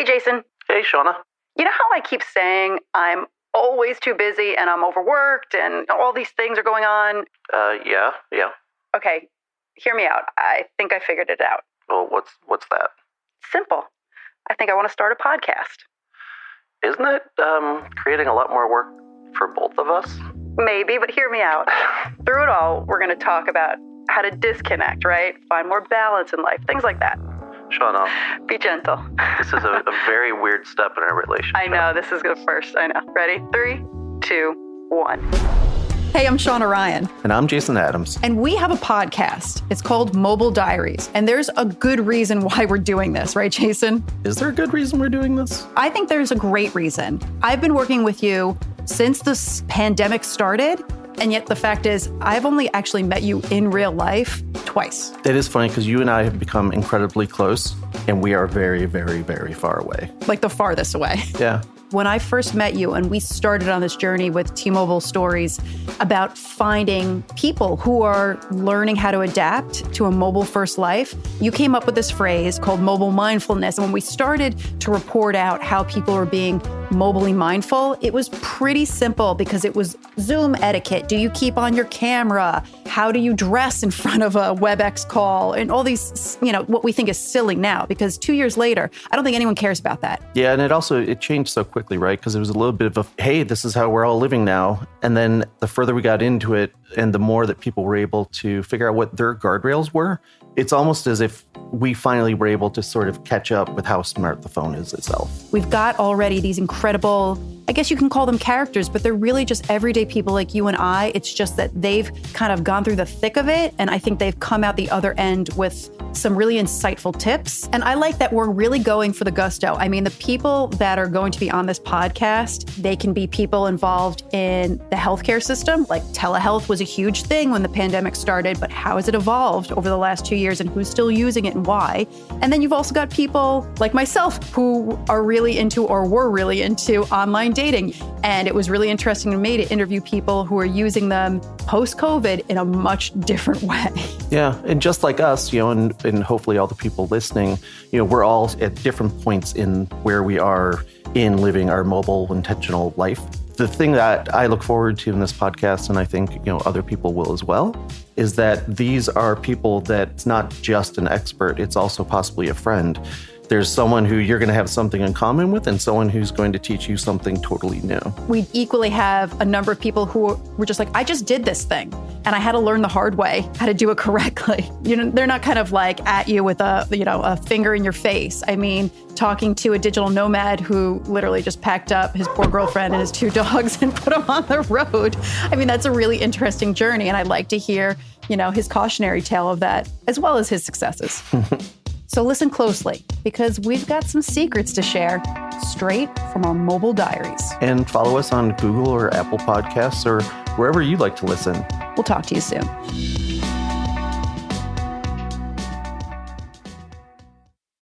Hey, Jason. Hey, Shawna. You know how I keep saying I'm always too busy and I'm overworked and all these things are going on? Uh, yeah, yeah. Okay, hear me out. I think I figured it out. Well, what's what's that? Simple. I think I want to start a podcast. Isn't it um, creating a lot more work for both of us? Maybe, but hear me out. Through it all, we're going to talk about how to disconnect, right? Find more balance in life, things like that. Shawna, Be gentle. this is a, a very weird step in our relationship. I know, this is the first. I know. Ready? Three, two, one. Hey, I'm Shawna Ryan, And I'm Jason Adams. and we have a podcast. It's called Mobile Diaries, and there's a good reason why we're doing this, right, Jason? Is there a good reason we're doing this? I think there's a great reason. I've been working with you since this pandemic started, and yet the fact is, I've only actually met you in real life twice. It is funny because you and I have become incredibly close, and we are very, very, very far away. Like the farthest away. Yeah. When I first met you and we started on this journey with T-Mobile Stories about finding people who are learning how to adapt to a mobile first life, you came up with this phrase called mobile mindfulness. And when we started to report out how people are being mobily mindful, it was pretty simple because it was Zoom etiquette. Do you keep on your camera? How do you dress in front of a WebEx call? And all these, you know, what we think is silly now because two years later, I don't think anyone cares about that. Yeah, and it also it changed so quickly, right? Because it was a little bit of a hey, this is how we're all living now. And then the further we got into it, and the more that people were able to figure out what their guardrails were, it's almost as if we finally were able to sort of catch up with how smart the phone is itself. We've got already these incredible, I guess you can call them characters, but they're really just everyday people like you and I. It's just that they've kind of gone through the thick of it. And I think they've come out the other end with some really insightful tips. And I like that we're really going for the gusto. I mean, the people that are going to be on this podcast, they can be people involved in the healthcare system. Like telehealth was a huge thing when the pandemic started, but how has it evolved over the last two years and who's still using it and why? And then you've also got people like myself who are really into or were really into online dating. And it was really interesting to me to interview people who are using them post COVID in a much different way. Yeah, and just like us, you know, and, and hopefully all the people listening, you know, we're all at different points in where we are in living our mobile intentional life. The thing that I look forward to in this podcast, and I think you know other people will as well, is that these are people that's not just an expert; it's also possibly a friend. There's someone who you're going to have something in common with, and someone who's going to teach you something totally new. we equally have a number of people who were just like, I just did this thing and I had to learn the hard way how to do it correctly. You know, they're not kind of like at you with a, you know, a finger in your face. I mean, talking to a digital nomad who literally just packed up his poor girlfriend and his two dogs and put them on the road. I mean, that's a really interesting journey. And I'd like to hear, you know, his cautionary tale of that as well as his successes. So listen closely because we've got some secrets to share straight from our mobile diaries. And follow us on Google or Apple Podcasts or wherever you'd like to listen. We'll talk to you soon.